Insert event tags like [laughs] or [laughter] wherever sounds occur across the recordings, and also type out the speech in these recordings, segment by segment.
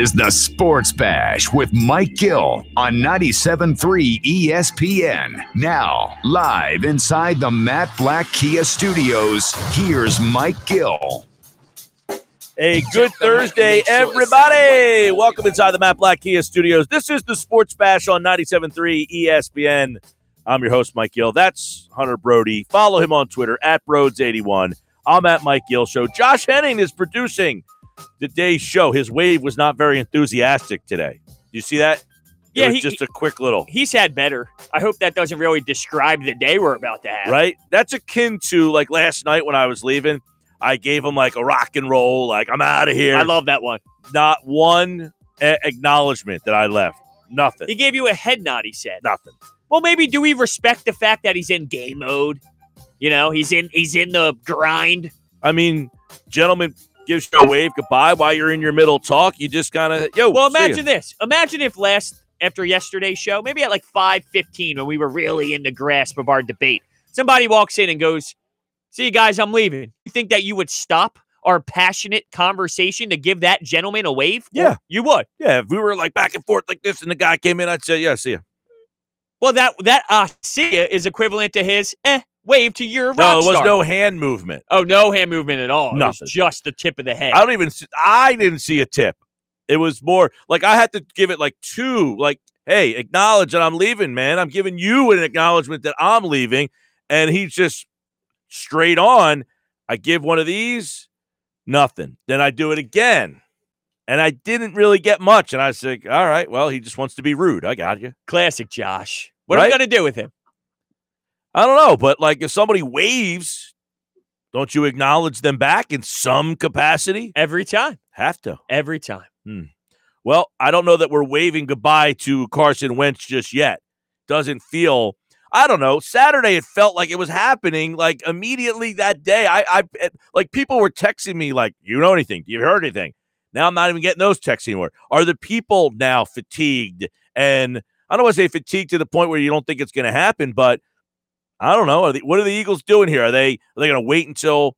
is the Sports Bash with Mike Gill on 97.3 ESPN. Now, live inside the Matt Black Kia Studios, here's Mike Gill. A good Thursday, everybody. Welcome inside the Matt Black Kia Studios. This is the Sports Bash on 97.3 ESPN. I'm your host, Mike Gill. That's Hunter Brody. Follow him on Twitter at Brodes81. I'm at Mike Gill Show. Josh Henning is producing today's show. His wave was not very enthusiastic today. You see that? It Yeah, he- just a quick little He's had better. I hope that doesn't really describe the day we're about to have. right. That's akin to like last night when I was leaving. I gave him like a rock and roll, like I'm out of here. I love that one. not one a- acknowledgement that I left. Nothing. He gave you a head nod, he said. Nothing. Well, maybe do we respect the fact that he's in game mode? You know, he's in he's in the grind. I mean, gentlemen gives you a wave goodbye while you're in your middle talk. You just kind of yo. Well, imagine this. Imagine if last after yesterday's show, maybe at like 5:15 when we were really in the grasp of our debate, somebody walks in and goes, "See you guys, I'm leaving." You think that you would stop our passionate conversation to give that gentleman a wave? Yeah. You would. Yeah, if we were like back and forth like this, and the guy came in, I'd say, "Yeah, see ya." Well, that that uh see ya is equivalent to his eh wave to your rock No, it was star. no hand movement. Oh, no hand movement at all. It Nothing. was just the tip of the head. I don't even. See, I didn't see a tip. It was more like I had to give it like two. Like, hey, acknowledge that I'm leaving, man. I'm giving you an acknowledgement that I'm leaving, and he's just straight on. I give one of these, nothing. Then I do it again, and I didn't really get much. And I said, all right, well, he just wants to be rude. I got you. Classic Josh. What are Right? we going to do with him? I don't know, but like if somebody waves, don't you acknowledge them back in some capacity? Every time. Have to. Every time. Hmm. Well, I don't know that we're waving goodbye to Carson Wentz just yet. Doesn't feel. I don't know. Saturday, it felt like it was happening like immediately that day. I, I, it- like people were texting me like, "You know anything? Do you heard anything?" Now I'm not even getting those texts anymore. Are the people now fatigued? And I don't want to say fatigued to the point where you don't think it's going to happen, but I don't know. Are the, what are the Eagles doing here? Are they are they going to wait until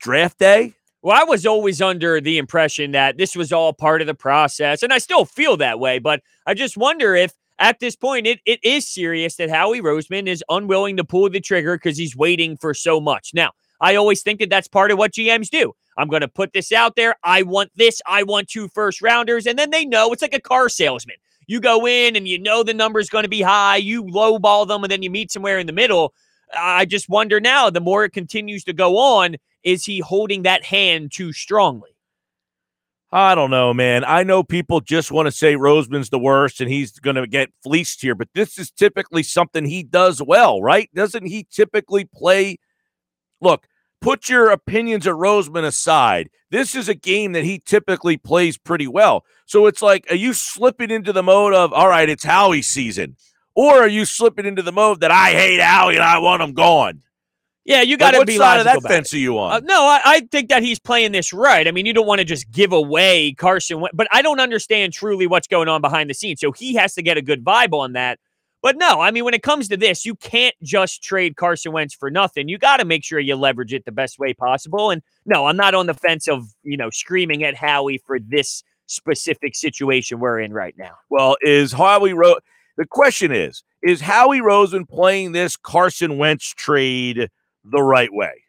draft day? Well, I was always under the impression that this was all part of the process, and I still feel that way. But I just wonder if at this point it, it is serious that Howie Roseman is unwilling to pull the trigger because he's waiting for so much. Now, I always think that that's part of what GMs do. I'm going to put this out there. I want this. I want two first rounders. And then they know it's like a car salesman. You go in and you know the number is going to be high. You lowball them and then you meet somewhere in the middle. I just wonder now, the more it continues to go on, is he holding that hand too strongly? I don't know, man. I know people just want to say Roseman's the worst and he's going to get fleeced here, but this is typically something he does well, right? Doesn't he typically play? Look, put your opinions of Roseman aside. This is a game that he typically plays pretty well. So it's like, are you slipping into the mode of, all right, it's Howie season? Or are you slipping into the mode that I hate Howie and I want him gone? Yeah, you got to what be side of that fence it. are you on? Uh, no, I, I think that he's playing this right. I mean, you don't want to just give away Carson, but I don't understand truly what's going on behind the scenes. So he has to get a good vibe on that. But no, I mean, when it comes to this, you can't just trade Carson Wentz for nothing. You got to make sure you leverage it the best way possible. And no, I'm not on the fence of you know screaming at Howie for this specific situation we're in right now. Well, is Howie Rose. The question is: Is Howie Roseman playing this Carson Wentz trade the right way?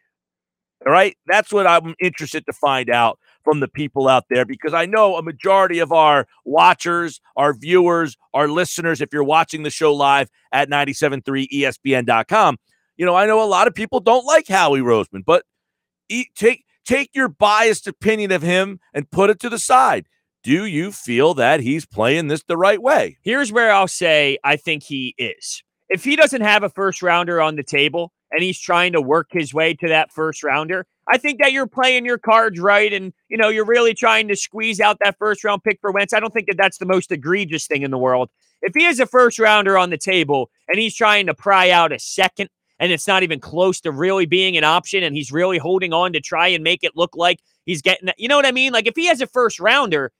All right, that's what I'm interested to find out from the people out there because I know a majority of our watchers, our viewers, our listeners. If you're watching the show live at 973ESPN.com, you know I know a lot of people don't like Howie Roseman, but take take your biased opinion of him and put it to the side. Do you feel that he's playing this the right way? Here's where I'll say I think he is. If he doesn't have a first rounder on the table and he's trying to work his way to that first rounder, I think that you're playing your cards right and you know you're really trying to squeeze out that first round pick for Wentz. I don't think that that's the most egregious thing in the world. If he has a first rounder on the table and he's trying to pry out a second and it's not even close to really being an option and he's really holding on to try and make it look like he's getting that, you know what I mean? Like if he has a first rounder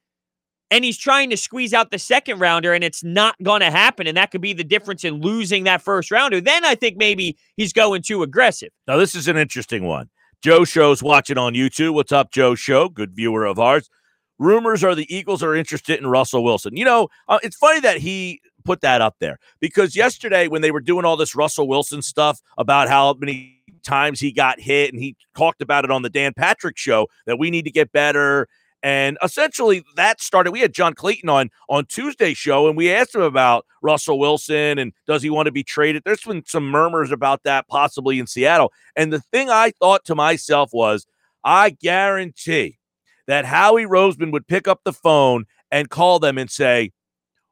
and he's trying to squeeze out the second rounder and it's not going to happen and that could be the difference in losing that first rounder then i think maybe he's going too aggressive Now, this is an interesting one. Joe Show's watching on YouTube. What's up, Joe Show? Good viewer of ours. rumors are the Eagles are interested in Russell Wilson. You know, uh, it's funny that he put that up there because yesterday when they were doing all this Russell Wilson stuff about how many times he got hit and he talked about it on the Dan Patrick show that we need to get better and essentially that started. We had John Clayton on on Tuesday show, and we asked him about Russell Wilson and does he want to be traded? There's been some murmurs about that possibly in Seattle. And the thing I thought to myself was, I guarantee that Howie Roseman would pick up the phone and call them and say,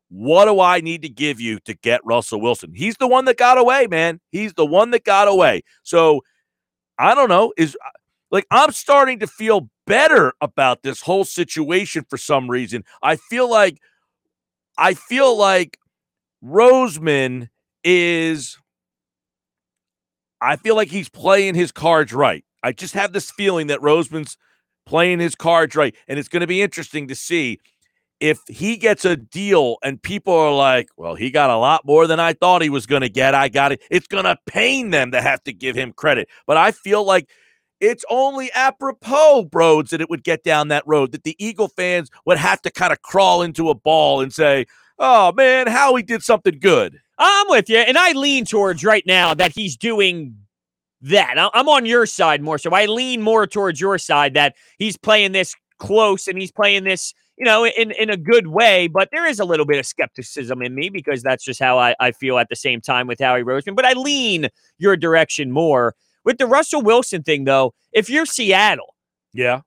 What do I need to give you to get Russell Wilson? He's the one that got away, man. He's the one that got away. So I don't know. Is like I'm starting to feel better about this whole situation for some reason. I feel like I feel like Roseman is I feel like he's playing his cards right. I just have this feeling that Roseman's playing his cards right and it's going to be interesting to see if he gets a deal and people are like, well, he got a lot more than I thought he was going to get. I got it. It's going to pain them to have to give him credit. But I feel like it's only apropos, Brodes, that it would get down that road, that the Eagle fans would have to kind of crawl into a ball and say, oh, man, Howie did something good. I'm with you. And I lean towards right now that he's doing that. I'm on your side more. So I lean more towards your side that he's playing this close and he's playing this, you know, in, in a good way. But there is a little bit of skepticism in me because that's just how I, I feel at the same time with Howie Roseman. But I lean your direction more. With the Russell Wilson thing, though, if you're Seattle, yeah,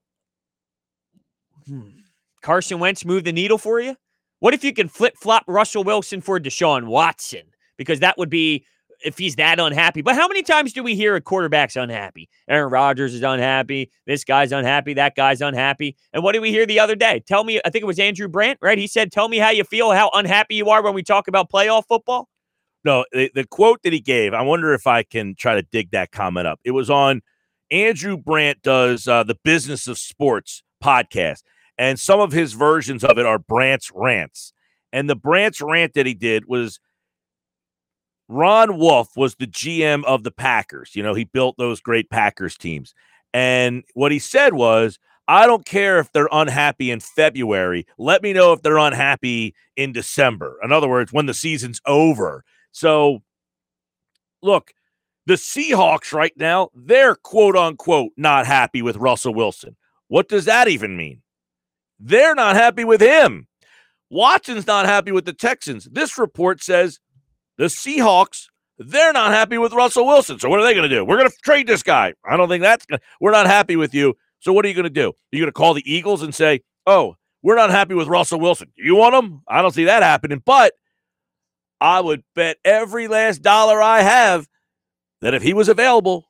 hmm, Carson Wentz move the needle for you. What if you can flip flop Russell Wilson for Deshaun Watson? Because that would be if he's that unhappy. But how many times do we hear a quarterback's unhappy? Aaron Rodgers is unhappy. This guy's unhappy. That guy's unhappy. And what did we hear the other day? Tell me, I think it was Andrew Brandt, right? He said, Tell me how you feel, how unhappy you are when we talk about playoff football. No, the, the quote that he gave, I wonder if I can try to dig that comment up. It was on Andrew Brandt does uh, the Business of Sports podcast, and some of his versions of it are Brandt's rants. And the Brandt's rant that he did was Ron Wolf was the GM of the Packers. You know, he built those great Packers teams. And what he said was, I don't care if they're unhappy in February. Let me know if they're unhappy in December. In other words, when the season's over. So, look, the Seahawks right now, they're quote unquote not happy with Russell Wilson. What does that even mean? They're not happy with him. Watson's not happy with the Texans. This report says the Seahawks, they're not happy with Russell Wilson. So what are they going to do? We're going to trade this guy. I don't think that's gonna, we're not happy with you. So what are you going to do? Are You're going to call the Eagles and say, "Oh, we're not happy with Russell Wilson. You want him?" I don't see that happening, but I would bet every last dollar I have that if he was available,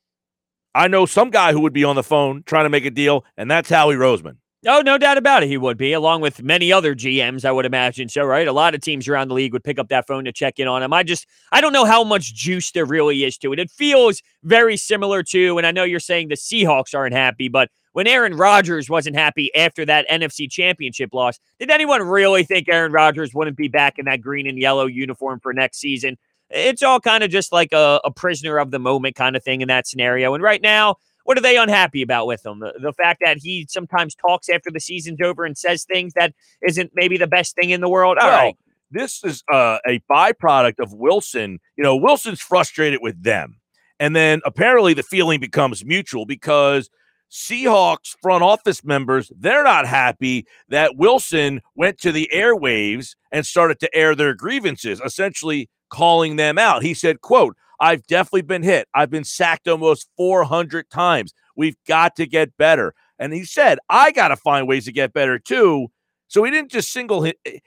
I know some guy who would be on the phone trying to make a deal, and that's Howie Roseman. Oh, no doubt about it. He would be, along with many other GMs, I would imagine. So, right, a lot of teams around the league would pick up that phone to check in on him. I just, I don't know how much juice there really is to it. It feels very similar to, and I know you're saying the Seahawks aren't happy, but when Aaron Rodgers wasn't happy after that NFC championship loss, did anyone really think Aaron Rodgers wouldn't be back in that green and yellow uniform for next season? It's all kind of just like a, a prisoner of the moment kind of thing in that scenario. And right now, what are they unhappy about with him? The, the, fact that he sometimes talks after the season's over and says things that isn't maybe the best thing in the world. All well, right. This is uh, a byproduct of Wilson. You know, Wilson's frustrated with them. And then apparently the feeling becomes mutual because Seahawks front office members, they're not happy that Wilson went to the airwaves and started to air their grievances, essentially calling them out. He said, quote, I've definitely been hit. I've been sacked almost 400 times. We've got to get better. And he said, I got to find ways to get better too. So he didn't just single hit. Eh,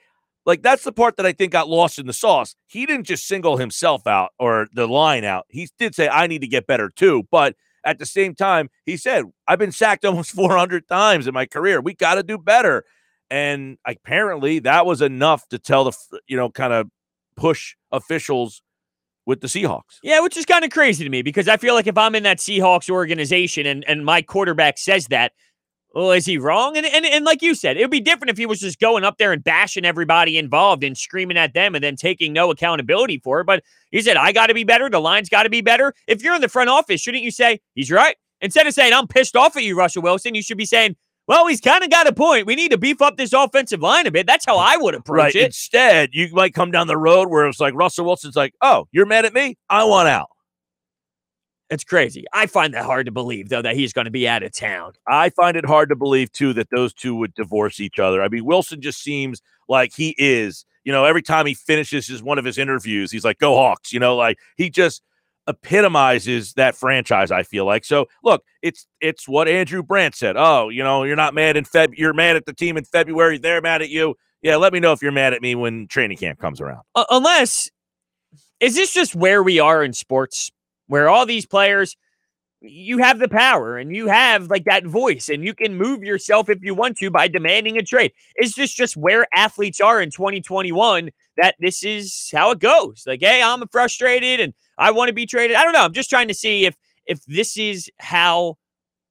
like that's the part that I think got lost in the sauce. He didn't just single himself out or the line out. He did say, I need to get better too. But at the same time, he said, I've been sacked almost [laughs] 400 times in my career. We got to do better. And apparently that was enough to tell the, you know, kind of push officials with the Seahawks. Yeah, which is kind of crazy to me because I feel like if I'm in that Seahawks organization and, and my quarterback says that, well, is he wrong? And, and and like you said, it would be different if he was just going up there and bashing everybody involved and screaming at them and then taking no accountability for it. But he said, I got to be better. The line's got to be better. If you're in the front office, shouldn't you say, he's right? Instead of saying, I'm pissed off at you, Russell Wilson, you should be saying, well, he's kind of got a point. We need to beef up this offensive line a bit. That's how I would approach right. it. Instead, you might come down the road where it's like Russell Wilson's like, "Oh, you're mad at me? I want out." It's crazy. I find that hard to believe, though, that he's going to be out of town. I find it hard to believe too that those two would divorce each other. I mean, Wilson just seems like he is. You know, every time he finishes his one of his interviews, he's like, "Go Hawks!" You know, like he just epitomizes that franchise. I feel like so. Look, it's it's what Andrew Brandt said. Oh, you know, you're not mad in Feb. You're mad at the team in February. They're mad at you. Yeah, let me know if you're mad at me when training camp comes around. Uh, unless, is this just where we are in sports, where all these players, you have the power and you have like that voice and you can move yourself if you want to by demanding a trade? Is this just where athletes are in 2021 that this is how it goes? Like, hey, I'm frustrated and I want to be traded. I don't know. I'm just trying to see if if this is how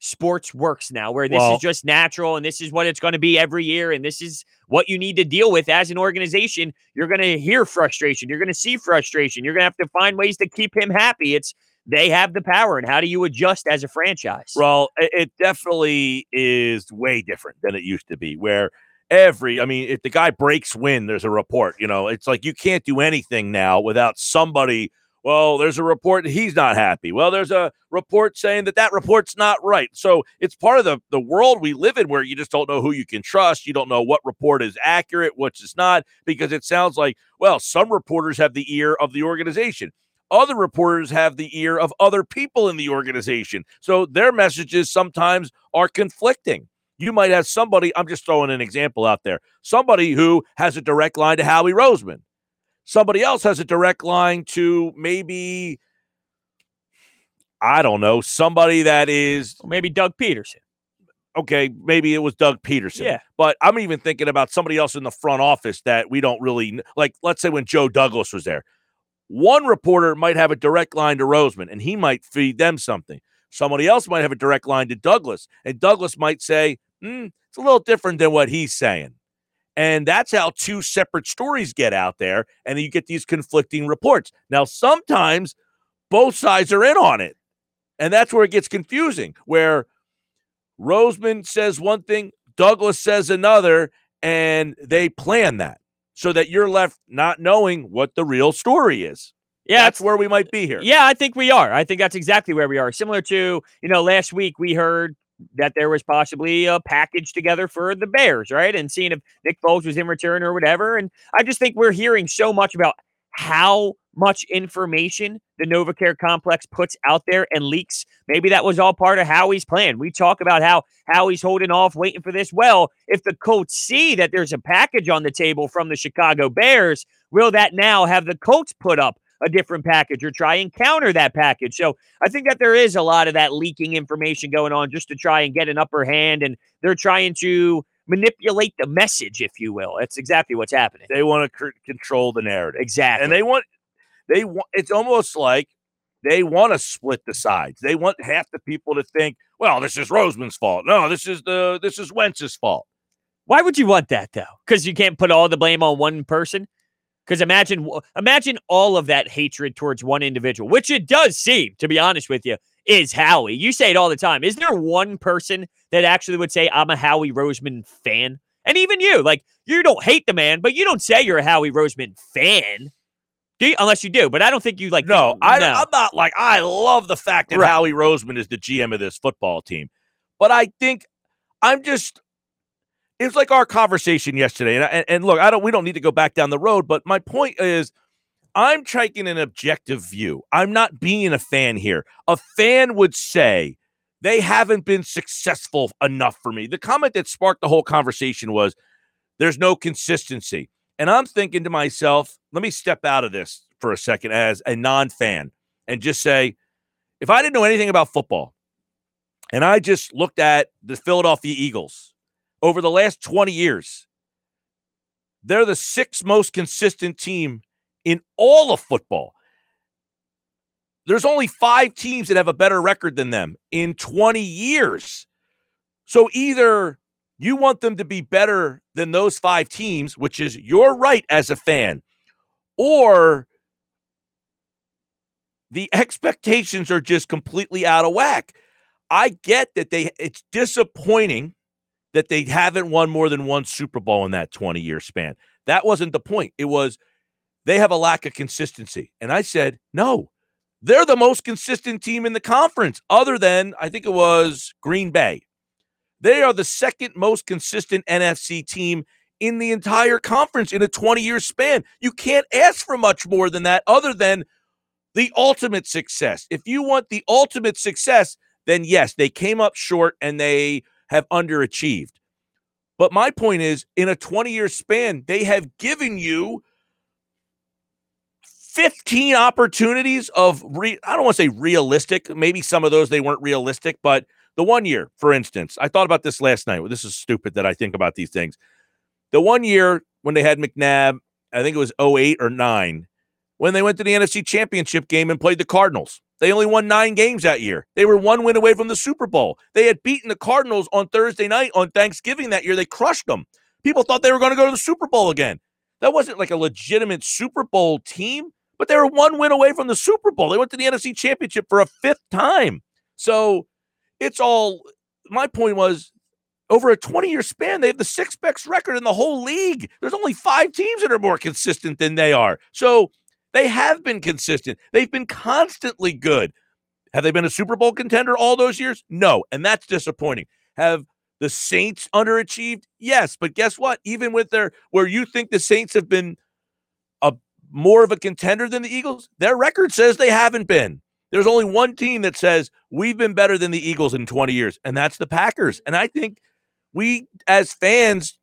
sports works now, where this Well- is just natural and this is what it's going to be every year, and this is what you need to deal with as an organization. You're going to hear frustration. You're going to see frustration. You're going to have to find ways to keep him happy. It's they have the power, and how do you adjust as a franchise? Well, it, it definitely is way different than it used to be, where every, I mean, if the guy breaks wind, there's a report. You know, it's like you can't do anything now without somebody. Well, there's a report he's not happy. Well, there's a report saying that that report's not right. So it's part of the, the world we live in where you just don't know who you can trust. You don't know what report is accurate, which is not, because it sounds like, well, some reporters have the ear of the organization other reporters have the ear of other people in the organization. So their messages sometimes are conflicting. You might have somebody, I'm just throwing an example out there, somebody who has a direct line to Howie Roseman. Somebody else has a direct line to maybe, I don't know, somebody that is, maybe Doug Pederson. okay, maybe it was Doug Pederson. Yeah. But I'm even thinking about somebody else in the front office that we don't really, like, let's say when Joe Douglas was there. One reporter might have a direct line to Roseman and he might feed them something. Somebody else might have a direct line to Douglas, and Douglas might say, "Hmm, it's a little different than what he's saying. And that's how two separate stories get out there, and you get these conflicting reports. Now, sometimes both sides are in on it, and that's where it gets confusing, where Roseman says one thing, Douglas says another, and they plan that so that you're left not knowing what the real story is. Yeah, that's where we might be here. Yeah, I think we are. I think that's exactly where we are. Similar to, you know, last week we heard that there was possibly a package together for the Bears, right? And seeing if Nick Foles was in return or whatever. And I just think we're hearing so much about how much information the NovaCare complex puts out there and leaks. Maybe that was all part of Howie's plan. We talk about how Howie's holding off, waiting for this. Well, if the Colts see that there's a package on the table from the Chicago Bears, will that now have the Colts put up a different package or try and counter that package? So I think that there is a lot of that leaking information going on just to try and get an upper hand. And they're trying to manipulate the message, if you will. That's exactly what's happening. They want to c- control the narrative. Exactly. and they want they want it's almost like they want to split the sides. They want half the people to think, well, this is Roseman's fault. No, this is the this is Wentz's fault. Why would you want that though? Because you can't put all the blame on one person. Because imagine, imagine all of that hatred towards one individual, which it does seem, to be honest with you, is Howie. You say it all the time. Is there one person that actually would say, "I'm a Howie Roseman fan"? And even you, like, you don't hate the man, but you don't say you're a Howie Roseman fan, do you? Unless you do, but I don't think you like. No, I, no. I'm not like I love the fact that Right. Howie Roseman is the GM of this football team, but I think I'm just. It's like our conversation yesterday, and, and look, I don't. We don't need to go back down the road, but my point is, I'm taking an objective view. I'm not being a fan here. A fan would say they haven't been successful enough for me. The comment that sparked the whole conversation was, "There's no consistency." And I'm thinking to myself, let me step out of this for a second as a non fan and just say, if I didn't know anything about football and I just looked at the Philadelphia Eagles over the last 20 years, they're the sixth most consistent team in all of football. There's only five teams that have a better record than them in 20 years. So either you want them to be better than those five teams, which is your right as a fan, or the [laughs] expectations are just completely out of whack. I get that they it's disappointing that they haven't won more than one Super Bowl in that 20 year span. That wasn't the point. It was they have a lack of consistency. And I said, no, they're the most consistent team in the conference, other than I think it was Green Bay. They are the second most consistent NFC team in the entire conference in a 20 year span. You can't ask for much more than that, other than the ultimate success. If you want the ultimate success, then yes, they came up short and they have underachieved. But my point is, in a 20 year span, they have given you 15 opportunities of re- I don't want to say realistic. Maybe some of those they weren't realistic, but the one year, for instance, I thought about this last night. This is stupid that I think about these things. The one year when they had McNabb, I think it was 08 or 9, when they went to the NFC Championship game and played the Cardinals. They only won nine games that year. They were one win away from the Super Bowl. They had beaten the Cardinals on Thursday night on Thanksgiving that year. They crushed them. People thought they were going to go to the Super Bowl again. That wasn't like a legitimate Super Bowl team, but they were one win away from the Super Bowl. They went to the NFC Championship for a fifth time. So it's all my point was over a 20 year span, they have the six best record in the whole league. There's only five teams that are more consistent than they are. So they have been consistent. They've been constantly good. Have they been a Super Bowl contender all those years? No. And that's disappointing. Have the Saints underachieved? Yes. But guess what? Even with their, where you think the Saints have been a more of a contender than the Eagles, their record says they haven't been. There's only one team that says we've been better than the Eagles in 20 years, and that's the Packers. And I think we, as fans,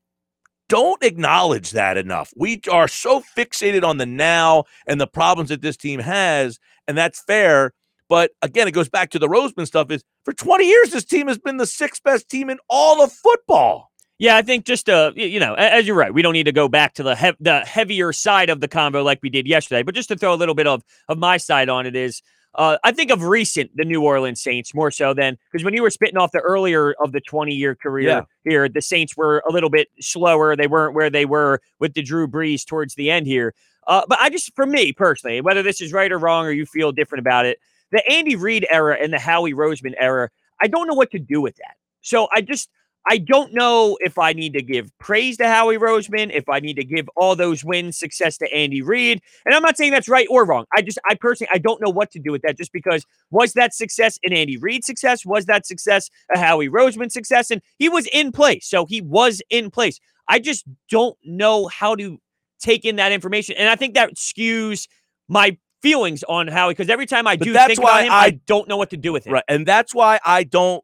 don't acknowledge that enough. We are so fixated on the now and the problems that this team has, and that's fair. But again, it goes back to the Roseman stuff. Is for 20 years, this team has been the sixth best team in all of football. Yeah, I think just uh, you know, as you're right, we don't need to go back to the he- the heavier side of the combo like we did yesterday. But just to throw a little bit of of my side on it is, uh, I think of recent the New Orleans Saints more so than because when you were spitting off the earlier of the 20 year career Yeah. here, the Saints were a little bit slower. They weren't where they were with the Drew Brees towards the end here. Uh, but I just, for me personally, whether this is right or wrong or you feel different about it, the Andy Reid era and the Howie Roseman era, I don't know what to do with that. So I just, I don't know if I need to give praise to Howie Roseman, if I need to give all those wins success to Andy Reid. And I'm not saying that's right or wrong. I just, I personally, I don't know what to do with that just because was that success an Andy Reid success? Was that success a Howie Roseman success? And he was in place. So he was in place. I just don't know how to take in that information. And I think that skews my feelings on Howie because every time I But do that's think why about him, I- I don't know what to do with it. Right. And that's why I don't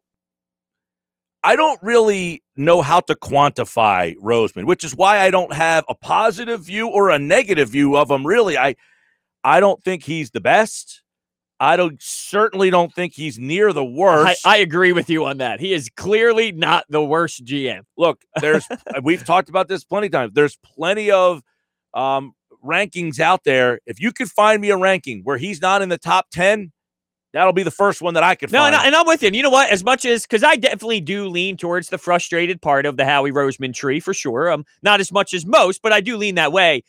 I don't really know how to quantify Roseman, which is why I don't have a positive view or a negative view of him. Really, I I don't think he's the best. I don't certainly don't think he's near the I, worst. I agree with you on that. He is clearly not the worst GM. Look, there's [laughs] we've talked about this plenty of times. There's plenty of um, rankings out there. If you could find me a ranking where he's not in the top ten, that'll be the first one that I could No, find. no, and I'm with you. And you know what? As much as because I definitely do lean towards the frustrated part of the Howie Roseman tree for sure. Um, not as much as most, but I do lean that way.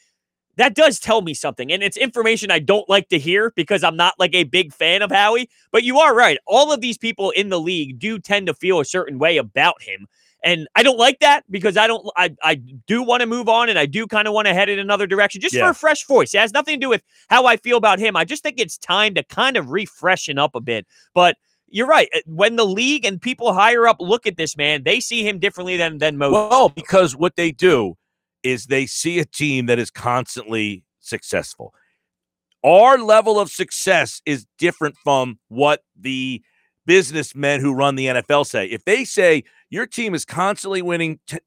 That does tell me something, and it's information I don't like to hear because I'm not like a big fan of Howie. But you are right. All of these people in the league do tend to feel a certain way about him. And I don't like that because I don't I, I do want to move on and I do kind of want to head in another direction just for a fresh voice. It has nothing to do with how I feel about him. I just think it's time to kind of refreshen up a bit. But you're right. Uh, When the league and people higher up look at this man, they see him differently than than most. Well, because what they do is they see a team that is constantly successful. Our level of success is different from what the businessmen who run the NFL say. If they say your team is constantly winning t-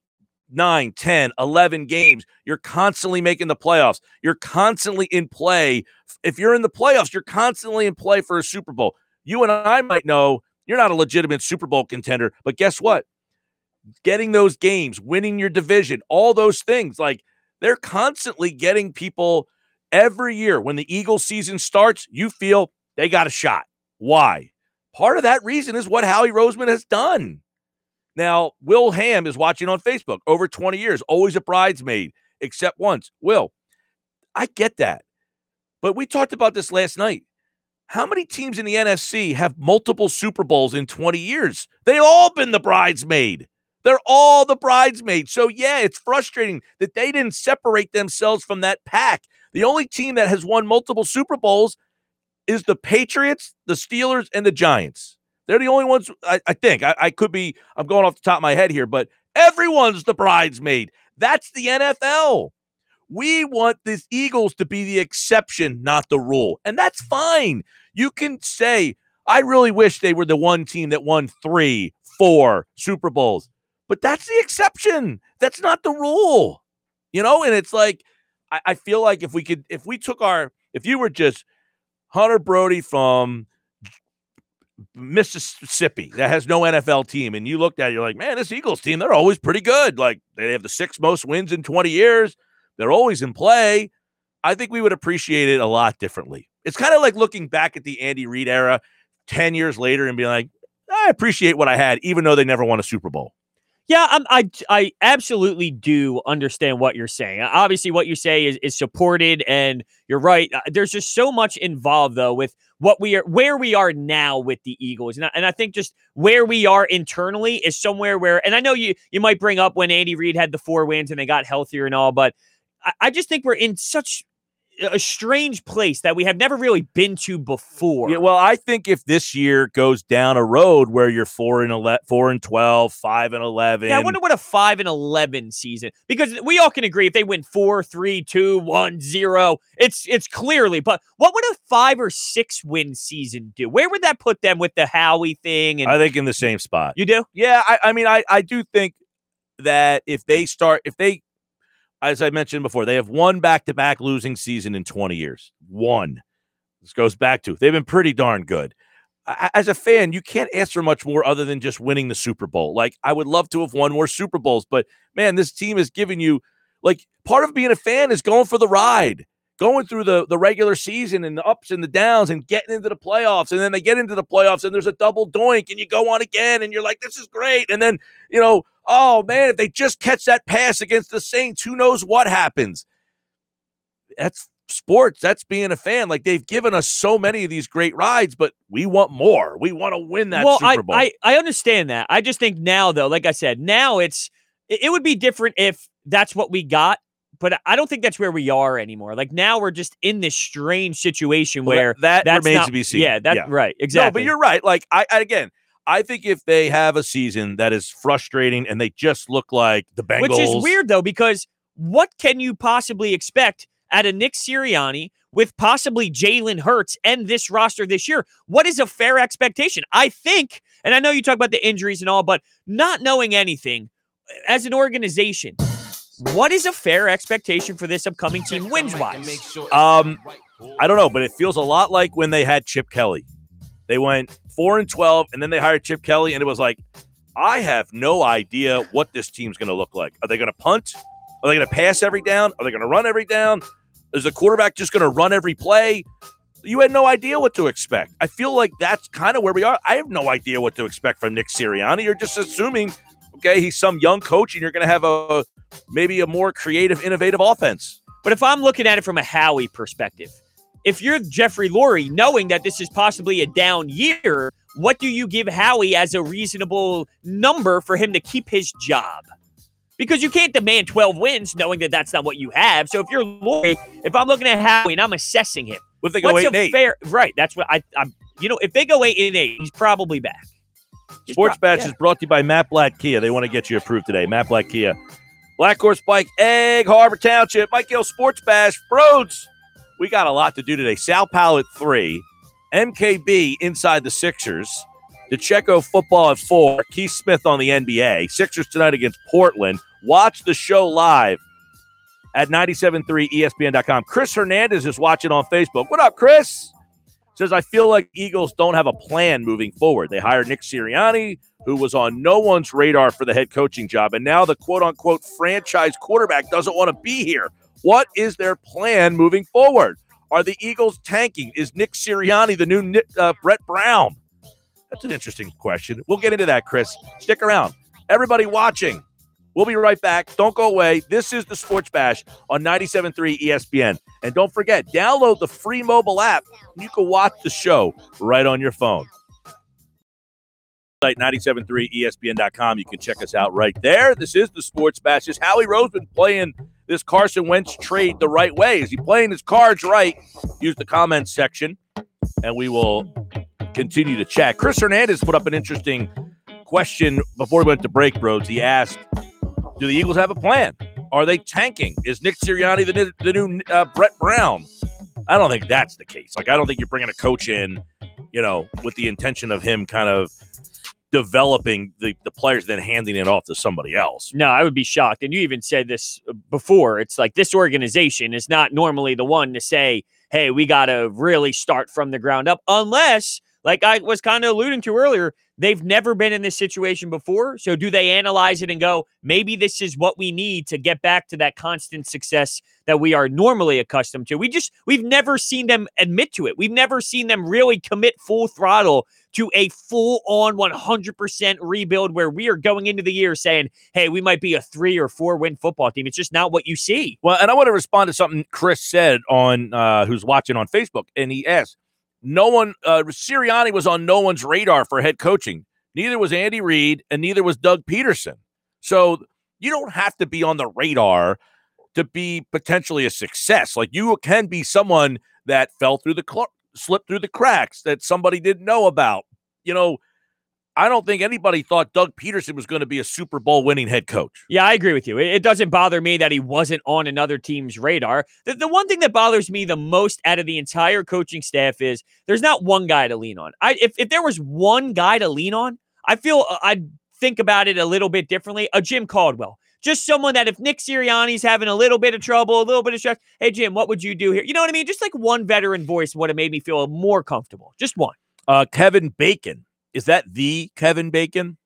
9, 10, 11 games, you're constantly making the playoffs, you're constantly in play. If you're in the playoffs, you're constantly in play for a Super Bowl. You and I might know you're not a legitimate Super Bowl contender, but guess what? getting those games, winning your division, all those things. Like they're constantly getting people every year. When the Eagles season starts, you feel they got a shot. Why? Part of that reason is what Howie Roseman has done. Now, Will Ham is watching on Facebook over 20 years, always a bridesmaid, except once. Will, I get that. But we talked about this last night. How many teams in the NFC have multiple Super Bowls in 20 years? They've all been the bridesmaid. They're all the bridesmaids. So, yeah, it's frustrating that they didn't separate themselves from that pack. The only team that has won multiple Super Bowls is the Patriots, the Steelers, and the Giants. They're the only ones, I, I think. I, I could be, I'm going off the top of my head here, but everyone's the bridesmaid. That's the NFL. We want the Eagles to be the exception, not the rule. And that's fine. You can say, I really wish they were the one team that won three, four Super Bowls. But that's the exception. That's not the rule. You know, and it's like I, I feel like if we could, if we took our, if you were just Hunter Brody from Mississippi that has no NFL team, and you looked at it, you're like, man, this Eagles team, they're always pretty good. Like they have the six most wins in 20 years. They're always in play. I think we would appreciate it a lot differently. It's kind of like looking back at the Andy Reid era 10 years later and being like, I appreciate what I had, even though they never won a Super Bowl. Yeah, I'm, i I absolutely do understand what you're saying. Obviously, what you say is is supported, and you're right. Uh, there's just so much involved though with what we are, where we are now with the Eagles, and I, and I think just where we are internally is somewhere where. And I know you you might bring up when Andy Reid had the four wins and they got healthier and all, but I, I just think we're in such a strange place that we have never really been to before. Yeah, well, I think if this year goes down a road where you're four and 11, four and 12, five and 11. Yeah, I wonder what a five and 11 season, because we all can agree if they win four, three, two, one, zero, it's, it's clearly, but what would a five or six win season do? Where would that put them with the Howie thing? And I think in the same spot. You do? Yeah. I, I mean, I, I do think that if they start, if they as I mentioned before, they have one back to back losing season in 20 years. One. This goes back to they've been pretty darn good. As a fan, you can't ask for much more other than just winning the Super Bowl. Like, I would love to have won more Super Bowls, but man, this team has given you like part of being a fan is going for the ride, going through the, the regular season and the ups and the downs and getting into the playoffs. And then they get into the playoffs and there's a double doink and you go on again and you're like, this is great. And then, you know, oh man, if they just catch that pass against the Saints, who knows what happens? That's sports. That's being a fan. Like they've given us so many of these great rides, but we want more. We want to win that well, Super Bowl. I, I, I understand that. I just think now, though, like I said, now it's it, would be different if that's what we got. But I don't think that's where we are anymore. Like now we're just in this strange situation well, where that, that remains not, to be seen. Yeah, that's yeah. right. Exactly. No, but you're right. Like I, I again, I think if they have a season that is frustrating and they just look like the Bengals, which is weird though, because what can you possibly expect out of Nick Sirianni with possibly Jalen Hurts and this roster this year? What is a fair expectation? I think, and I know you talk about the injuries and all, but not knowing anything as an organization, what is a fair expectation for this upcoming team wins wise? Um, I don't know, but it feels a lot like when they had Chip Kelly. They went four and twelve, and then they hired Chip Kelly, and it was like, I have no idea what this team's going to look like. Are they going to punt? Are they going to pass every down? Are they going to run every down? Is the quarterback just going to run every play? You had no idea what to expect. I feel like that's kind of where we are. I have no idea what to expect from Nick Sirianni. You're just assuming, okay, he's some young coach, and you're going to have a maybe a more creative, innovative offense. But if I'm looking at it from a Howie perspective, if you're Jeffrey Lurie, knowing that this is possibly a down year, what do you give Howie as a reasonable number for him to keep his job? Because you can't demand 12 wins knowing that that's not what you have. So if you're Lurie, if I'm looking at Howie and I'm assessing him, if they go what's eight eight, fair, right? That's what I, I'm. You know, if they go eight and eight, he's probably back. He's Sports pro- Batch yeah. is brought to you by Matt Black Kia. They want to get you approved today. Matt Black Kia, Black Horse Pike, Egg Harbor Township, Mike Gill Sports Bash, Brodes. We got a lot to do today. Sal Powell at three, MKB inside the Sixers, DeCheco football at four, Keith Smith on the NBA. Sixers tonight against Portland. Watch the show live at 973ESPN.com. Chris Hernandez is watching on Facebook. What up, Chris? Says, I feel like Eagles don't have a plan moving forward. They hired Nick Sirianni, who was on no one's radar for the head coaching job. And now the quote unquote franchise quarterback doesn't want to be here. What is their plan moving forward? Are the Eagles tanking? Is Nick Sirianni the new uh, Brett Brown? That's an interesting question. We'll get into that, Chris. Stick around. Everybody watching, we'll be right back. Don't go away. This is the Sports Bash on 97.3 ESPN. And don't forget, download the free mobile app. You can watch the show right on your phone. Site 973ESPN.com. You can check us out right there. This is the Sports Bash. Is Howie Roseman playing this Carson Wentz trade the right way? Is he playing his cards right? Use the comments section, and we will continue to chat. Chris Hernandez put up an interesting question before we went to break, bros. He asked, "Do the Eagles have a plan? Are they tanking? Is Nick Sirianni the, new- the new uh, Brett Brown?" I don't think that's the case. Like, I don't think you're bringing a coach in, you know, with the intention of him kind of developing the, the players, then handing it off to somebody else. No, I would be shocked. And you even said this uh, before. It's like this organization is not normally the one to say, hey, we got to really start from the ground up, unless, like I was kind of alluding to earlier, they've never been in this situation before. So do they analyze it and go, maybe this is what we need to get back to that constant success that we are normally accustomed to? We just, we've never seen them admit to it. We've never seen them really commit full throttle to a full on 100% rebuild where we are going into the year saying, hey, we might be a three or four win football team. It's just not what you see. Well, and I want to respond to something Chris said on uh, who's watching on Facebook, and he asked, "No one, uh, Sirianni was on no one's radar for head coaching. Neither was Andy Reid, and neither was Doug Pederson. So you don't have to be on the radar to be potentially a success. Like you can be someone that fell through the cl- slipped through the cracks that somebody didn't know about. You know." I don't think anybody thought Doug Pederson was going to be a Super Bowl winning head coach. Yeah, I agree with you. It, doesn't bother me that he wasn't on another team's radar. The, the one thing that bothers me the most out of the entire coaching staff is there's not one guy to lean on. I if, if there was one guy to lean on, I feel uh, I'd think about it a little bit differently. A Jim Caldwell. Just someone that if Nick Sirianni's having a little bit of trouble, a little bit of stress, hey Jim, what would you do here? You know what I mean? Just like one veteran voice would have made me feel more comfortable. Just one. Uh, Kevin Bacon. Is that the Kevin Bacon?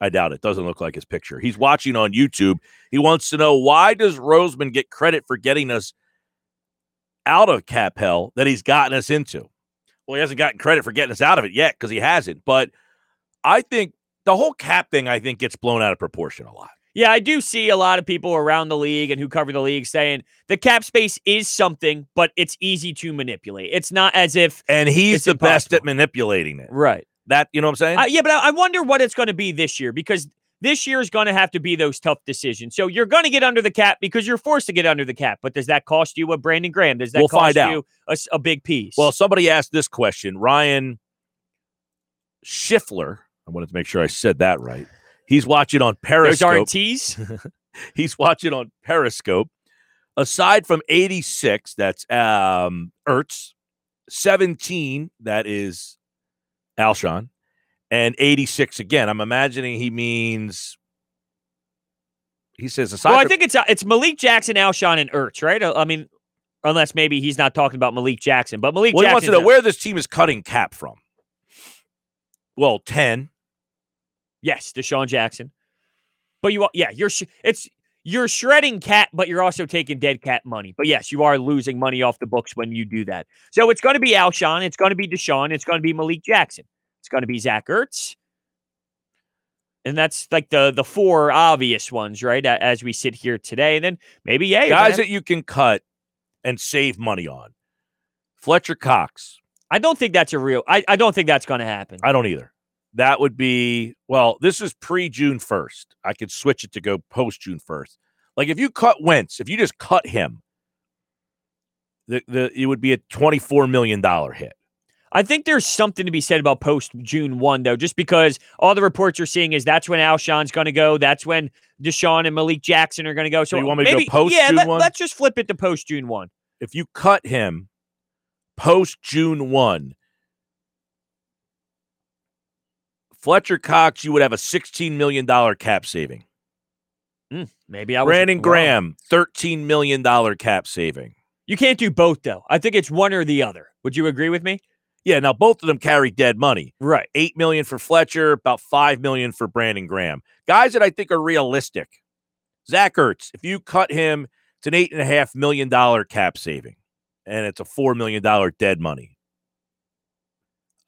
I doubt it. Doesn't look like his picture. He's watching on YouTube. He wants to know why does Roseman get credit for getting us out of cap hell that he's gotten us into? Well, he hasn't gotten credit for getting us out of it yet because he hasn't. But I think the whole cap thing, I think, gets blown out of proportion a lot. Yeah, I do see a lot of people around the league and who cover the league saying the cap space is something, but it's easy to manipulate. It's not as if And he's the best at manipulating it. right. That you know what I'm saying? Uh, yeah, but I, I wonder what it's going to be this year because this year is going to have to be those tough decisions. So you're going to get under the cap because you're forced to get under the cap. But does that cost you a Brandon Graham? Does that We'll cost find out. you a, a big piece? Well, somebody asked this question. Ryan Schiffler. I wanted to make sure I said that right. He's watching on Periscope. aren't [laughs] He's watching on Periscope. Aside from 86, that's um Ertz, 17, that is Alshon, and 86 again. I'm imagining he means he says aside well, I think it's uh, it's Malik Jackson, Alshon, and Ertz, right? Uh, I mean, unless maybe he's not talking about Malik Jackson, but Malik well, he Jackson. wants to know where this team is cutting cap from. Well, 10. Yes, DeSean Jackson. But you, are- yeah, you're sh- it's you're shredding cap, but you're also taking dead cap money. But yes, you are losing money off the books when you do that. So it's going to be Alshon, it's going to be DeSean, it's going to be Malik Jackson, it's going to be Zach Ertz, and that's like the the four obvious ones, right? As we sit here today, and then maybe yeah, Guys that you can cut and save money on. Fletcher Cox. I don't think that's a real. I, I don't think that's going to happen. I don't either. That would be well. This is pre June first. I could switch it to go post June first. Like if you cut Wentz, if you just cut him, the the it would be a twenty four million dollar hit. I think there's something to be said about post June 1, though, just because all the reports you're seeing is that's when Alshon's going to go. That's when DeSean and Malik Jackson are going to go. So, you want me to go maybe, post yeah, June let, 1? Let's just flip it to post June 1. If you cut him post June one, Fletcher Cox, you would have a sixteen million dollar cap saving. Hmm, maybe I was Brandon. Graham, thirteen million dollar cap saving. You can't do both, though. I think it's one or the other. Would you agree with me? Yeah, now both of them carry dead money. Right. eight million for Fletcher, about five million for Brandon Graham. Guys that I think are realistic. Zach Ertz, if you cut him, it's an eight and a half million dollar cap saving, and it's a four million dollar dead money.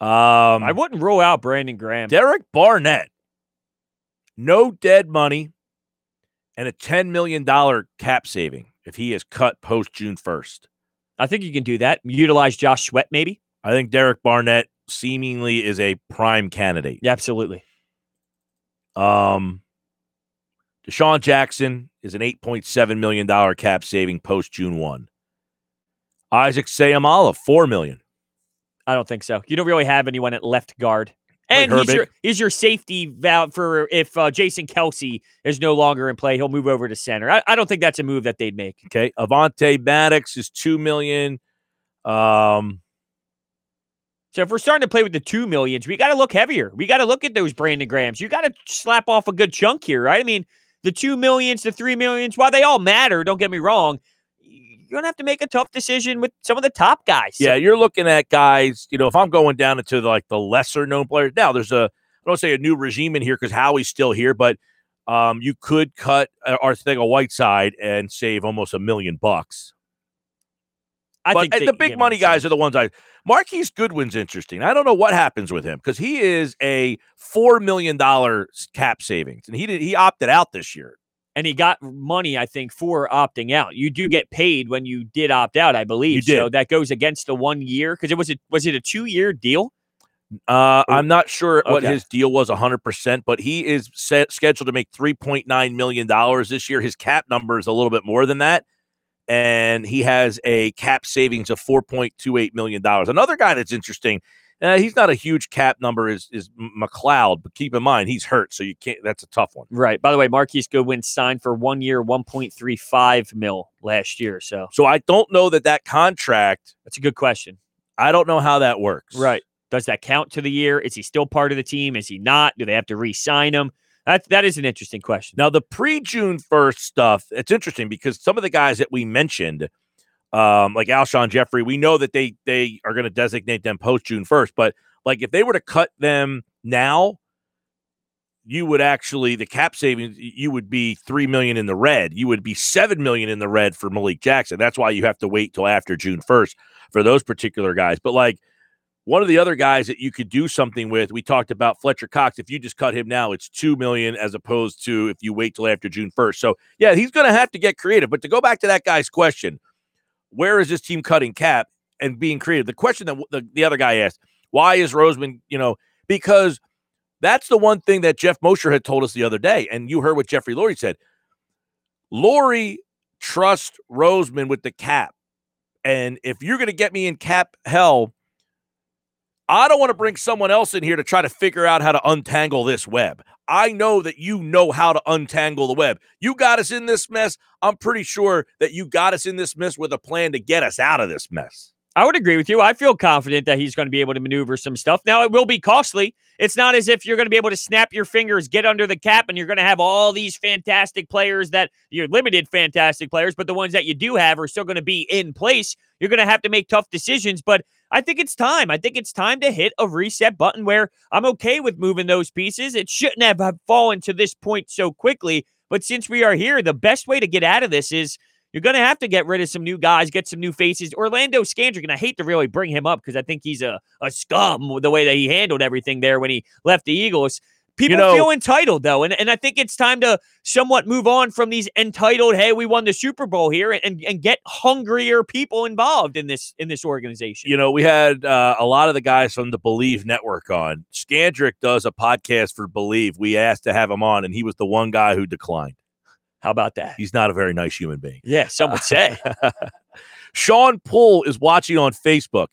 Um, I wouldn't rule out Brandon Graham. Derek Barnett, no dead money, and a ten million dollar cap saving if he is cut post June first. I think you can do that. Utilize Josh Sweat, maybe. I think Derek Barnett seemingly is a prime candidate. Yeah, absolutely. Um, DeSean Jackson is an $8.7 million cap saving post June 1. Isaac Seumalo, $4 million. I don't think so. You don't really have anyone at left guard. And he's your, he's your safety valve for if uh, Jason Kelce is no longer in play, he'll move over to center. I, I don't think that's a move that they'd make. Okay. Avonte Maddox is 2 million. Um, so if we're starting to play with the two millions, we got to look heavier. We got to look at those Brandon Grahams. You got to slap off a good chunk here, right? I mean, the two millions, the three millions, while they all matter, don't get me wrong, you're gonna have to make a tough decision with some of the top guys. Yeah, you're looking at guys. You know, if I'm going down into the, like the lesser known players, now there's a I don't say a new regime in here because Howie's still here, but um, you could cut uh, Arcega-Whiteside and save almost a million bucks. I but think the big money guys are the ones I. Marquise Goodwin's interesting. I don't know what happens with him because he is a four million dollar cap savings, and he did he opted out this year and he got money, I think, for opting out. You do get paid when you did opt out, I believe. So that goes against the one year because it was it was it a two year deal? Uh, I'm not sure what his deal was 100%, but he is set, scheduled to make $3.9 million this year. His cap number is a little bit more than that. And he has a cap savings of $4.28 million. Another guy that's interesting uh, he's not a huge cap number is is McLeod, but keep in mind he's hurt, so you can't. That's a tough one. Right. By the way, Marquise Goodwin signed for one year, one point three five mil last year. So, so I don't know that that contract. That's a good question. I don't know how that works. Right. Does that count to the year? Is he still part of the team? Is he not? Do they have to re-sign him? That that is an interesting question. Now the pre June first stuff. It's interesting because some of the guys that we mentioned um, like Alshon Jeffery, we know that they they are going to designate them post June first. But like if they were to cut them now, you would actually the cap savings you would be three million in the red. You would be seven million in the red for Malik Jackson. That's why you have to wait till after June first for those particular guys. But like one of the other guys that you could do something with, we talked about Fletcher Cox. If you just cut him now, it's two million as opposed to if you wait till after June first. So yeah, he's going to have to get creative. But to go back to that guy's question where is this team cutting cap and being creative? The question that the, the other guy asked, why is Roseman, you know, because that's the one thing that Jeff Mosher had told us the other day. And you heard what Jeffrey Lurie said. Lurie trusts Roseman with the cap. And if you're going to get me in cap hell, I don't want to bring someone else in here to try to figure out how to untangle this web. I know that you know how to untangle the web. You got us in this mess. I'm pretty sure that you got us in this mess with a plan to get us out of this mess. I would agree with you. I feel confident that he's going to be able to maneuver some stuff. Now, it will be costly. It's not as if you're going to be able to snap your fingers, get under the cap, and you're going to have all these fantastic players that you're limited fantastic players, but the ones that you do have are still going to be in place. You're going to have to make tough decisions. But I think it's time. I think it's time to hit a reset button where I'm okay with moving those pieces. It shouldn't have fallen to this point so quickly. But since we are here, the best way to get out of this is you're going to have to get rid of some new guys, get some new faces. Orlando Scandrick, and I hate to really bring him up because I think he's a, a scum the way that he handled everything there when he left the Eagles. People you know, feel entitled though, and, and I think it's time to somewhat move on from these entitled, hey, we won the Super Bowl here, and, and get hungrier people involved in this in this organization. You know, we had uh, a lot of the guys from the Bleav Network on. Scandrick does a podcast for Believe. We asked to have him on, and he was the one guy who declined. How about that? He's not a very nice human being. Yeah, some would say. [laughs] Sean Poole is watching on Facebook.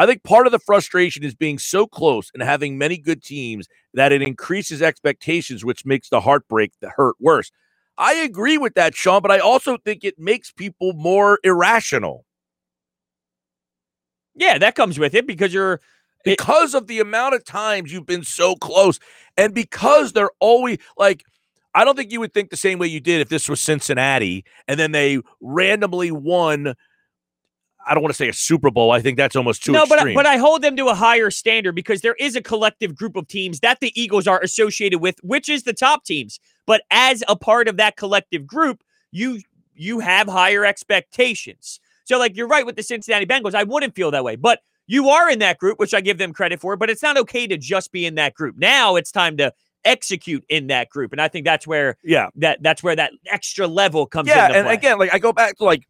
I think part of the frustration is being so close and having many good teams that it increases expectations, which makes the heartbreak the hurt worse. I agree with that, Sean, but I also think it makes people more irrational. Yeah, that comes with it because you're because it, of the amount of times you've been so close and because they're always like I don't think you would think the same way you did if this was Cincinnati and then they randomly won I don't want to say a Super Bowl. I think that's almost too no, extreme. but but I hold them to a higher standard because there is a collective group of teams that the Eagles are associated with, which is the top teams. But as a part of that collective group, you you have higher expectations. So like you're right with the Cincinnati Bengals, I wouldn't feel that way, but you are in that group, which I give them credit for. But it's not okay to just be in that group. Now it's time to execute in that group, and I think that's where yeah that that's where that extra level comes. Yeah, and play. again, like I go back to like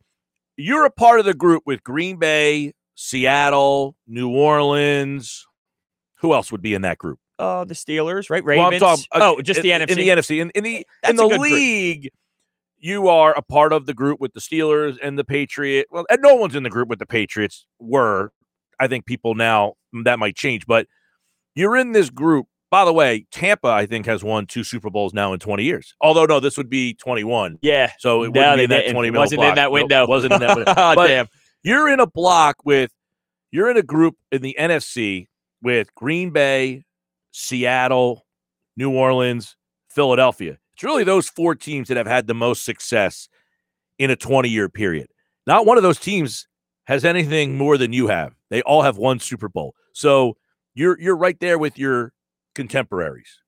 you're a part of the group with Green Bay, Seattle, New Orleans. Who else would be in that group? Uh, the Steelers, right? Well, I'm talking- uh, oh, just in, the NFC. In the NFC. In, in the That's in the good group. league, you are a part of the group with the Steelers and the Patriot. Well, and no one's in the group with the Patriots. Were I think people now that might change, but you're in this group. By the way, Tampa I think has won two Super Bowls now in 20 years. Although no, this would be 21. yeah. So it No, wouldn't be in that didn't. 20 mil Wasn't in block. that Nope, window. wasn't in that window. oh, [laughs] But- damn. You're in a block with you're in a group in the NFC with Green Bay, Seattle, New Orleans, Philadelphia. It's really those four teams that have had the most success in a 20 year period. Not one of those teams has anything more than you have. They all have one Super Bowl. So you're you're right there with your contemporaries.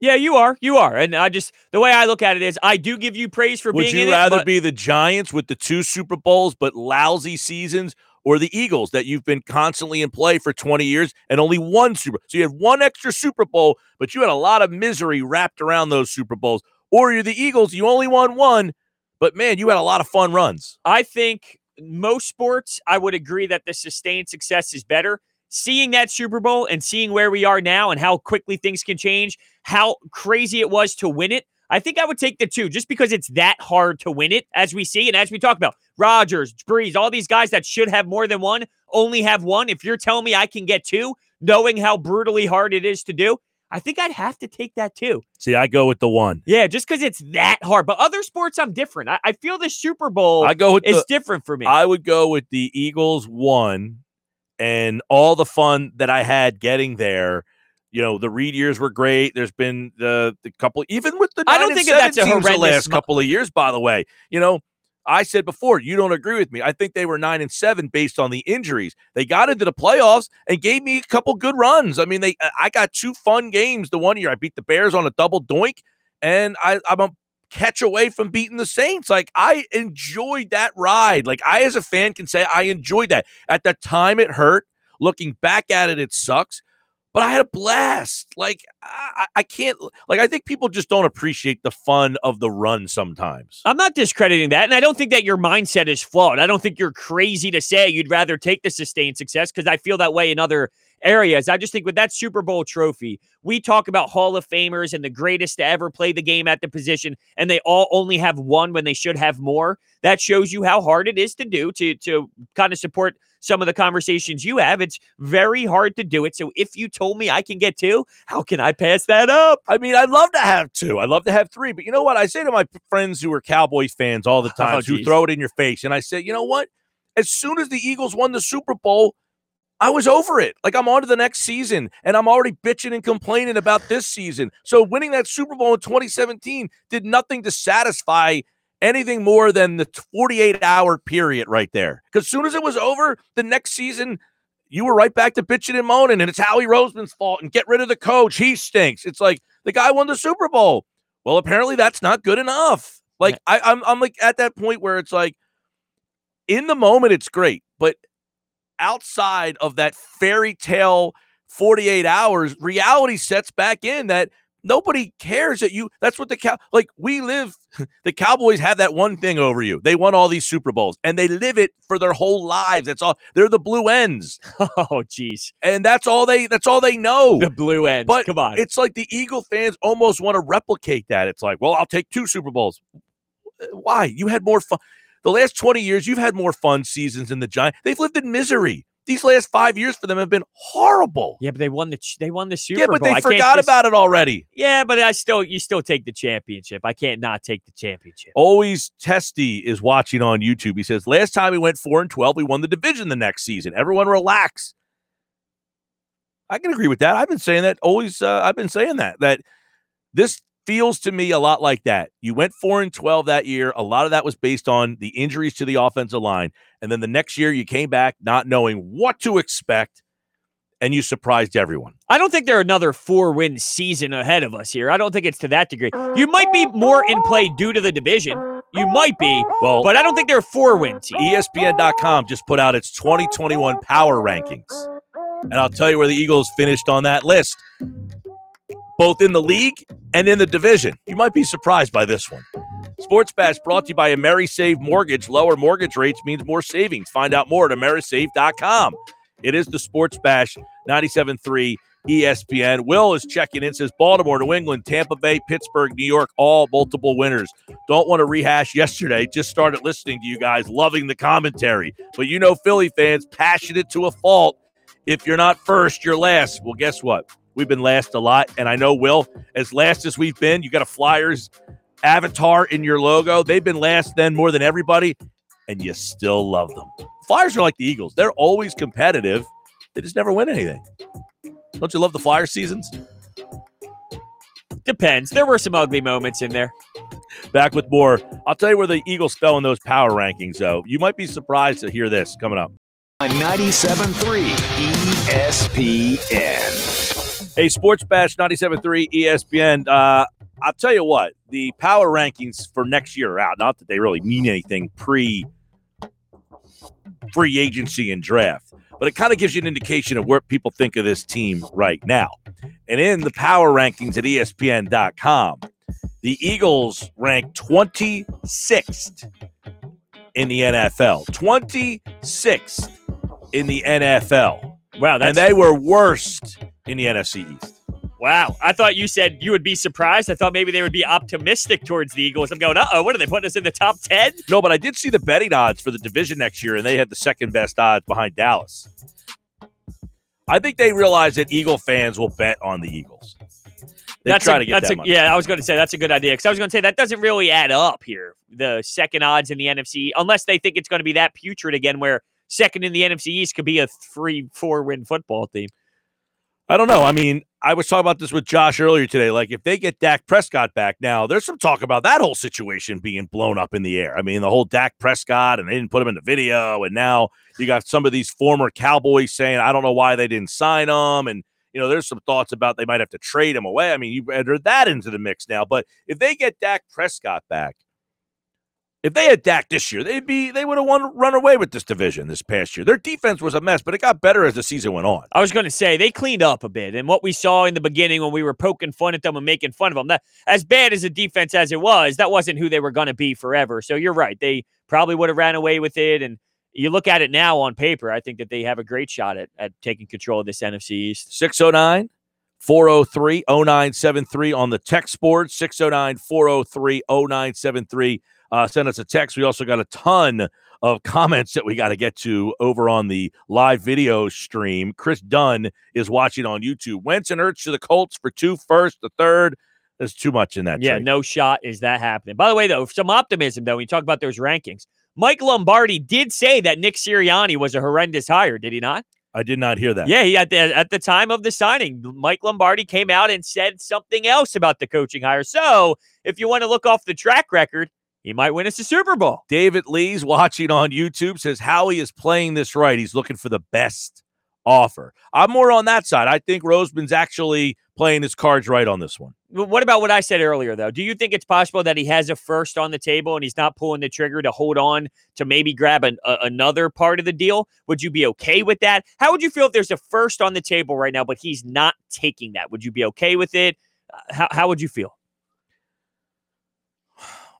Yeah, you are. You are. And I just the way I look at it is I do give you praise for being Would being you rather it, be the Giants with the two Super Bowls but lousy seasons or the Eagles that you've been constantly in play for 20 years and only one Super So you had one extra Super Bowl, but you had a lot of misery wrapped around those Super Bowls. Or you're the Eagles, you only won one, but man, you had a lot of fun runs. I think most sports, I would agree that the sustained success is better. Seeing that Super Bowl and seeing where we are now and how quickly things can change, how crazy it was to win it, I think I would take the two just because it's that hard to win it, as we see and as we talk about. Rodgers, Brees, all these guys that should have more than one only have one. If you're telling me I can get two, knowing how brutally hard it is to do, I think I'd have to take that too. See, I go with the one. Yeah, just because it's that hard. But other sports, I'm different. I, I feel the Super Bowl I go with is the different for me. I would go with the Eagles one and all the fun that I had getting there. You know, the Reed years were great. There's been the the couple, even with the I don't think that's a teams the horrendous last mo- couple of years. By the way, you know, I said before you don't agree with me. I think they were nine and seven based on the injuries. They got into the playoffs and gave me a couple good runs. I mean, they I got two fun games. The one year I beat the Bears on a double doink, and I, I'm a catch away from beating the Saints. Like I enjoyed that ride. Like I, as a fan, can say I enjoyed that. At the time, it hurt. Looking back at it, it sucks. But I had a blast. Like I, I can't. Like I think people just don't appreciate the fun of the run sometimes. I'm not discrediting that. And I don't think that your mindset is flawed. I don't think you're crazy to say you'd rather take the sustained success because I feel that way in other areas. I just think with that Super Bowl trophy, we talk about Hall of Famers and the greatest to ever play the game at the position, and they all only have one when they should have more. That shows you how hard it is to do to to kind of support some of the conversations you have. It's very hard to do it. So if you told me I can get two, how can I pass that up? I mean, I'd love to have two. I'd love to have three. But you know what? I say to my friends who are Cowboys fans all the [laughs] oh, time, who geez. throw it in your face, and I say, you know what? As soon as the Eagles won the Super Bowl, I was over it. Like I'm on to the next season, and I'm already bitching and complaining about this season. So winning that Super Bowl in 2017 did nothing to satisfy anything more than the 48 hour period right there. Because as soon as it was over, the next season, you were right back to bitching and moaning, and it's Howie Roseman's fault. And get rid of the coach; he stinks. It's like the guy won the Super Bowl. Well, apparently that's not good enough. Like I, I'm, I'm like at that point where it's like, in the moment it's great, but outside of that fairy tale 48 hours, reality sets back in that nobody cares that you. That's what the cow like. We live. [laughs] The Cowboys have that one thing over you. They won all these Super Bowls, and they live it for their whole lives. That's all. They're the blue ends, [laughs] Oh, geez. and that's all they. That's all they know. The blue end. But Come on. It's like the Eagle fans almost want to replicate that. It's like, well, I'll take two Super Bowls. Why? You had more fun. The last 20 years, you've had more fun seasons than the Giants. They've lived in misery. These last five years for them have been horrible. yeah, but they won the they won the Super Bowl. Yeah, but Bowl. they I forgot just- about it already. Yeah, but I still you still take the championship. I can't not take the championship. Always Testy is watching on YouTube. He says, Last time we went 4 and 12, we won the division the next season. Everyone relax. I can agree with that. I've been saying that always. Uh, I've been saying that, that this feels to me a lot like that. You went 4 and 12 that year. A lot of that was based on the injuries to the offensive line. And then the next year, you came back not knowing what to expect, and you surprised everyone. I don't think there are another four win season ahead of us here. I don't think it's to that degree. You might be more in play due to the division. You might be, Well, but I don't think there are four wins. ESPN.com just put out its 2021 power rankings. And I'll tell you where the Eagles finished on that list, both in the league and in the division. You might be surprised by this one. Sports Bash brought to you by AmeriSave Mortgage. Lower mortgage rates means more savings. Find out more at AmeriSave.com. It is the Sports Bash 97.3 ESPN. Will is checking in, says Baltimore, New England, Tampa Bay, Pittsburgh, New York, all multiple winners. Don't want to rehash yesterday. Just started listening to you guys, loving the commentary. But you know, Philly fans, passionate to a fault. If you're not first, you're last. Well, guess what? We've been last a lot. And I know, Will, as last as we've been, you got a Flyers avatar in your logo. They've been last then more than everybody, and you still love them. Flyers are like the Eagles. They're always competitive. They just never win anything. Don't you love the Flyer seasons? Depends. There were some ugly moments in there. Back with more. I'll tell you where the Eagles fell in those power rankings, though. You might be surprised to hear this coming up. 97.3 ESPN. Hey, Sports Bash 97.3 ESPN. Uh, I'll tell you what, the power rankings for next year are out. Not that they really mean anything pre free agency and draft, but it kind of gives you an indication of where people think of this team right now. And in the power rankings at ESPN.com, the Eagles rank 26th in the NFL. 26th in the NFL. Wow, and they were worst in the NFC East. Wow. I thought you said you would be surprised. I thought maybe they would be optimistic towards the Eagles. I'm going, uh oh, what are they putting us in the top 10? No, but I did see the betting odds for the division next year, and they had the second best odds behind Dallas. I think they realize that Eagle fans will bet on the Eagles. They that's try a, to get that's that a, money. yeah. I was going to say that's a good idea because I was going to say that doesn't really add up here. The second odds in the NFC, unless they think it's going to be that putrid again, where second in the NFC East could be a three, four win football team. I don't know. I mean, I was talking about this with Josh earlier today. Like, if they get Dak Prescott back now, there's some talk about that whole situation being blown up in the air. I mean, the whole Dak Prescott, and they didn't put him in the video, and now you got some of these former Cowboys saying, I don't know why they didn't sign him, and you know, there's some thoughts about they might have to trade him away. I mean, you enter that into the mix now. But if they get Dak Prescott back, if they had Dak this year, they'd be they would have won run away with this division this past year. Their defense was a mess, but it got better as the season went on. I was going to say they cleaned up a bit, and what we saw in the beginning when we were poking fun at them and making fun of them, that as bad as the defense as it was, that wasn't who they were going to be forever. So you're right; they probably would have ran away with it. And you look at it now on paper, I think that they have a great shot at at taking control of this NFC East. 609 403 0973 on the text board 609 403 0973 uh, send us a text. We also got a ton of comments that we got to get to over on the live video stream. Chris Dunn is watching on YouTube. Wentz and Ertz to the Colts for two first, the third. There's too much in that. Yeah, trade. no shot is that happening. By the way, though, some optimism though. When you talk about those rankings, Mike Lombardi did say that Nick Sirianni was a horrendous hire. Did he not? I did not hear that. Yeah, he at the at the time of the signing, Mike Lombardi came out and said something else about the coaching hire. So if you want to look off the track record, he might win us a Super Bowl. David Lee's watching on YouTube says Howie is playing this right. He's looking for the best offer. I'm more on that side. I think Roseman's actually playing his cards right on this one. What about what I said earlier, though? Do you think it's possible that he has a first on the table and he's not pulling the trigger to hold on to maybe grab an, a, another part of the deal? Would you be okay with that? How would you feel if there's a first on the table right now, but he's not taking that? Would you be okay with it? Uh, How, how would you feel?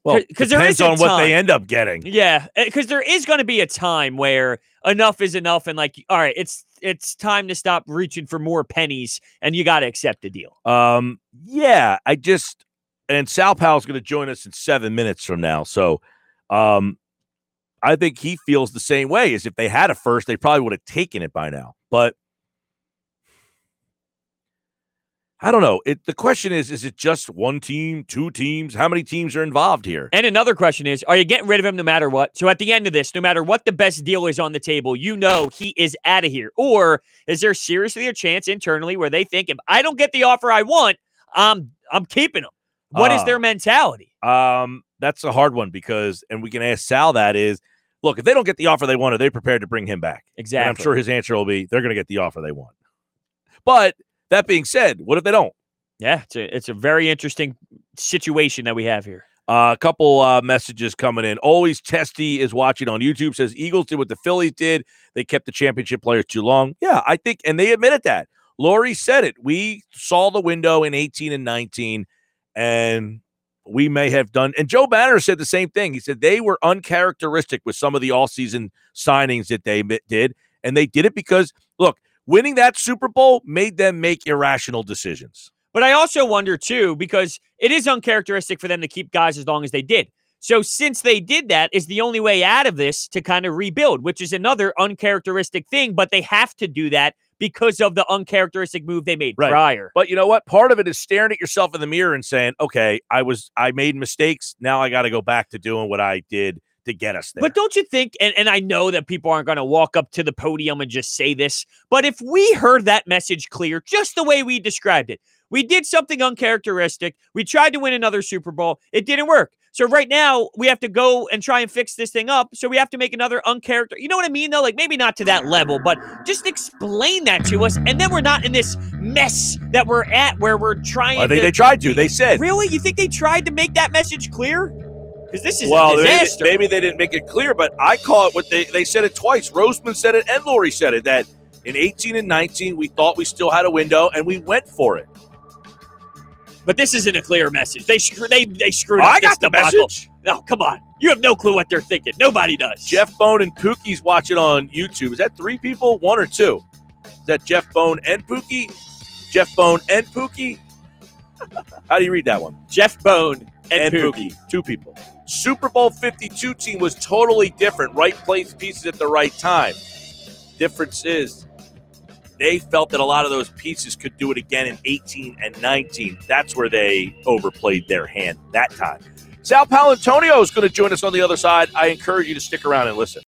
Well, 'Cause there depends is a on what they end up getting. Yeah, because there is going to be a time where enough is enough, and like, all right, it's it's time to stop reaching for more pennies, and you got to accept the deal. Um, yeah, I just and Sal Pal's going to join us in seven minutes from now. So, um, I think he feels the same way. As if they had a first, they probably would have taken it by now. But I don't know. It the question is: Is it just one team, two teams? How many teams are involved here? And another question is, are you getting rid of him no matter what? So at the end of this, no matter what the best deal is on the table, you know he is out of here. Or is there seriously a chance internally where they think if I don't get the offer I want, I'm I'm keeping him? What is Ah. their mentality? Um, that's a hard one because, and we can ask Sal that is, look, if they don't get the offer they want, are they prepared to bring him back? Exactly. And I'm sure his answer will be they're going to get the offer they want. But that being said, what if they don't? Yeah, it's a it's a very interesting situation that we have here. Uh, a couple uh, messages coming in. Always Testy is watching on YouTube. Says Eagles did what the Phillies did. They kept the championship players too long. Yeah, I think, and they admitted that. Lurie said it. We saw the window in 18 and 19, and we may have done. And Joe Banner said the same thing. He said they were uncharacteristic with some of the all season signings that they did, and they did it because look, winning that Super Bowl made them make irrational decisions. But I also wonder too, because it is uncharacteristic for them to keep guys as long as they did. So since they did that, is the only way out of this to kind of rebuild, which is another uncharacteristic thing. But they have to do that because of the uncharacteristic move they made Right. prior. But you know what? Part of it is staring at yourself in the mirror and saying, "Okay, I was I made mistakes. Now I got to go back to doing what I did to get us there." But don't you think, and, and I know that people aren't going to walk up to the podium and just say this, but if we heard that message clear, just the way we described it, we did something uncharacteristic. We tried to win another Super Bowl. It didn't work. So right now we have to go and try and fix this thing up. So we have to make another uncharacter. You know what I mean, though? Like maybe not to that level, but just explain that to us, and then we're not in this mess that we're at where we're trying. I think to, they tried to. They said, really. You think they tried to make that message clear? Because this is "Well, a maybe, maybe they didn't make it clear." But I call it what they they said it twice. Roseman said it, and Lurie said it that in 18 and 19 we thought we still had a window, and we went for it. But this isn't a clear message. They screw, they they screwed up. I got the debacle. message. No, come on. You have no clue what they're thinking. Nobody does. Jeff Bone and Pookie's watching on YouTube. Is that three people? One or two? Is that Jeff Bone and Pookie? Jeff Bone and Pookie? How do you read that one? Jeff Bone and, and Pookie. Pookie. Two people. Super Bowl 52 team was totally different. Right place, pieces at the right time. Difference is they felt that a lot of those pieces could do it again in 18 and 19. That's where they overplayed their hand that time. Sal Paolantonio is going to join us on the other side. I encourage you to stick around and listen.